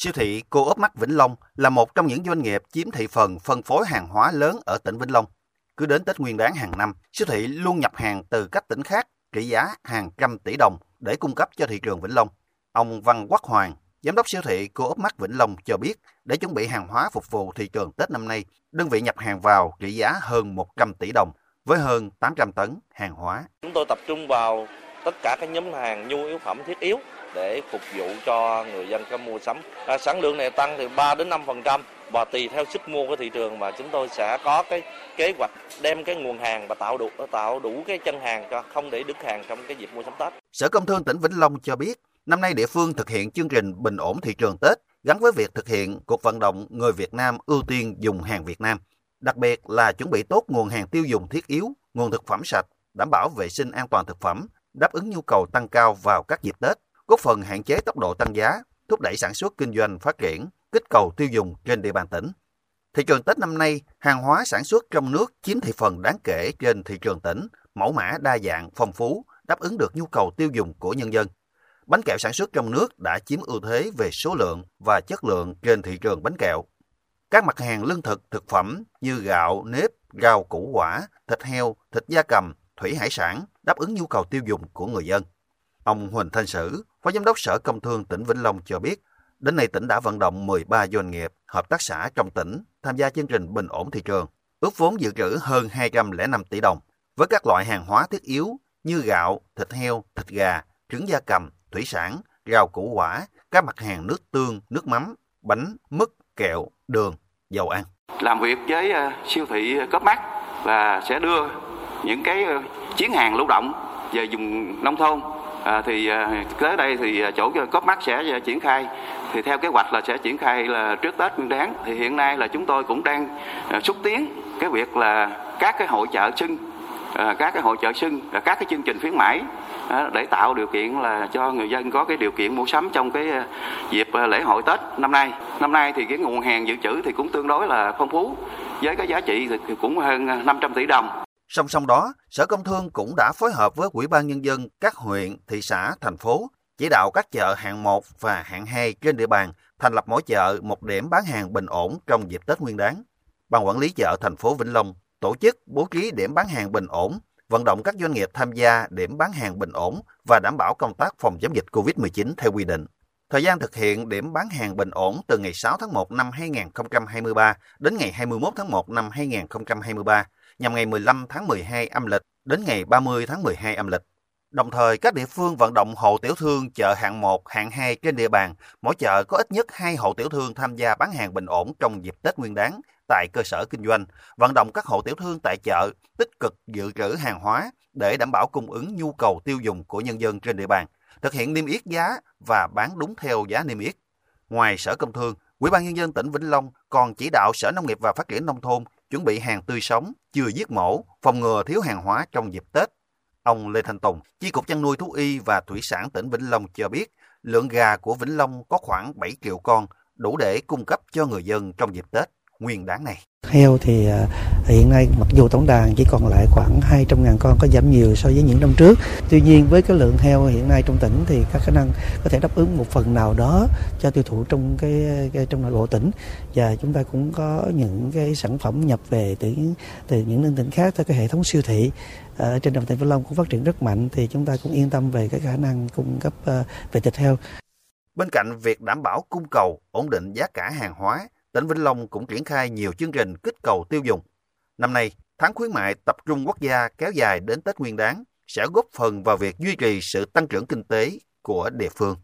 Siêu thị Cô ốp mắt Vĩnh Long là một trong những doanh nghiệp chiếm thị phần phân phối hàng hóa lớn ở tỉnh Vĩnh Long. Cứ đến Tết Nguyên đán hàng năm, siêu thị luôn nhập hàng từ các tỉnh khác trị giá hàng trăm tỷ đồng để cung cấp cho thị trường Vĩnh Long. Ông Văn Quốc Hoàng, Giám đốc siêu thị Cô ốp mắt Vĩnh Long cho biết, để chuẩn bị hàng hóa phục vụ thị trường Tết năm nay, đơn vị nhập hàng vào trị giá hơn 100 tỷ đồng với hơn 800 tấn hàng hóa. Chúng tôi tập trung vào tất cả các nhóm hàng nhu yếu phẩm thiết yếu để phục vụ cho người dân có mua sắm. À, sản lượng này tăng từ 3 đến 5% và tùy theo sức mua của thị trường mà chúng tôi sẽ có cái kế hoạch đem cái nguồn hàng và tạo đủ tạo đủ cái chân hàng cho không để đứt hàng trong cái dịp mua sắm Tết. Sở Công Thương tỉnh Vĩnh Long cho biết, năm nay địa phương thực hiện chương trình bình ổn thị trường Tết gắn với việc thực hiện cuộc vận động người Việt Nam ưu tiên dùng hàng Việt Nam, đặc biệt là chuẩn bị tốt nguồn hàng tiêu dùng thiết yếu, nguồn thực phẩm sạch, đảm bảo vệ sinh an toàn thực phẩm, đáp ứng nhu cầu tăng cao vào các dịp Tết góp phần hạn chế tốc độ tăng giá, thúc đẩy sản xuất kinh doanh phát triển, kích cầu tiêu dùng trên địa bàn tỉnh. Thị trường Tết năm nay, hàng hóa sản xuất trong nước chiếm thị phần đáng kể trên thị trường tỉnh, mẫu mã đa dạng, phong phú, đáp ứng được nhu cầu tiêu dùng của nhân dân. Bánh kẹo sản xuất trong nước đã chiếm ưu thế về số lượng và chất lượng trên thị trường bánh kẹo. Các mặt hàng lương thực, thực phẩm như gạo, nếp, rau củ quả, thịt heo, thịt gia cầm, thủy hải sản đáp ứng nhu cầu tiêu dùng của người dân. Ông Huỳnh Thanh Sử, Phó Giám đốc Sở Công Thương tỉnh Vĩnh Long cho biết, đến nay tỉnh đã vận động 13 doanh nghiệp, hợp tác xã trong tỉnh tham gia chương trình bình ổn thị trường, ước vốn dự trữ hơn 205 tỷ đồng, với các loại hàng hóa thiết yếu như gạo, thịt heo, thịt gà, trứng gia cầm, thủy sản, rau củ quả, các mặt hàng nước tương, nước mắm, bánh, mứt, kẹo, đường, dầu ăn. Làm việc với ờ, siêu thị cấp mắt và sẽ đưa những cái ờ, chiến chuyến hàng lưu động về vùng nông thôn à, thì à, tới đây thì à, chỗ cấp mắt sẽ à, triển khai thì theo kế hoạch là sẽ triển khai là trước Tết Nguyên Đán thì hiện nay là chúng tôi cũng đang xúc tiến cái việc là các cái hội chợ sưng các cái hội chợ sưng các cái chương trình khuyến mãi để tạo điều kiện là cho người dân có cái điều kiện mua sắm trong cái dịp lễ hội Tết năm nay. Năm nay thì cái nguồn hàng dự trữ thì cũng tương đối là phong phú với cái giá trị thì cũng hơn 500 tỷ đồng. Song song đó, Sở Công Thương cũng đã phối hợp với Ủy ban Nhân dân các huyện, thị xã, thành phố chỉ đạo các chợ hạng 1 và hạng 2 trên địa bàn thành lập mỗi chợ một điểm bán hàng bình ổn trong dịp Tết Nguyên đán. Ban quản lý chợ thành phố Vĩnh Long tổ chức bố trí điểm bán hàng bình ổn, vận động các doanh nghiệp tham gia điểm bán hàng bình ổn và đảm bảo công tác phòng chống dịch COVID-19 theo quy định. Thời gian thực hiện điểm bán hàng bình ổn từ ngày 6 tháng 1 năm 2023 đến ngày 21 tháng 1 năm 2023 nhằm ngày 15 tháng 12 âm lịch đến ngày 30 tháng 12 âm lịch. Đồng thời, các địa phương vận động hộ tiểu thương chợ hạng 1, hạng 2 trên địa bàn, mỗi chợ có ít nhất 2 hộ tiểu thương tham gia bán hàng bình ổn trong dịp Tết Nguyên đán tại cơ sở kinh doanh, vận động các hộ tiểu thương tại chợ tích cực dự trữ hàng hóa để đảm bảo cung ứng nhu cầu tiêu dùng của nhân dân trên địa bàn, thực hiện niêm yết giá và bán đúng theo giá niêm yết. Ngoài Sở Công Thương, Ủy ban nhân dân tỉnh Vĩnh Long còn chỉ đạo Sở Nông nghiệp và Phát triển nông thôn chuẩn bị hàng tươi sống, chưa giết mổ, phòng ngừa thiếu hàng hóa trong dịp Tết. Ông Lê Thanh Tùng, Chi cục chăn nuôi thú y và thủy sản tỉnh Vĩnh Long cho biết, lượng gà của Vĩnh Long có khoảng 7 triệu con, đủ để cung cấp cho người dân trong dịp Tết nguyên đáng này. Heo thì à, hiện nay mặc dù tổng đàn chỉ còn lại khoảng 200 ngàn con có giảm nhiều so với những năm trước. Tuy nhiên với cái lượng heo hiện nay trong tỉnh thì các khả năng có thể đáp ứng một phần nào đó cho tiêu thụ trong cái, cái trong nội bộ tỉnh và chúng ta cũng có những cái sản phẩm nhập về từ từ những nơi tỉnh khác theo cái hệ thống siêu thị ờ, ở trên đồng tỉnh Vĩnh Long cũng phát triển rất mạnh thì chúng ta cũng yên tâm về cái khả năng cung cấp ờ, về thịt heo. Bên cạnh việc đảm bảo cung cầu, ổn định giá cả hàng hóa, tỉnh Vĩnh Long cũng triển khai nhiều chương trình kích cầu tiêu dùng. Năm nay, tháng khuyến mại tập trung quốc gia kéo dài đến Tết Nguyên đán sẽ góp phần vào việc duy trì sự tăng trưởng kinh tế của địa phương.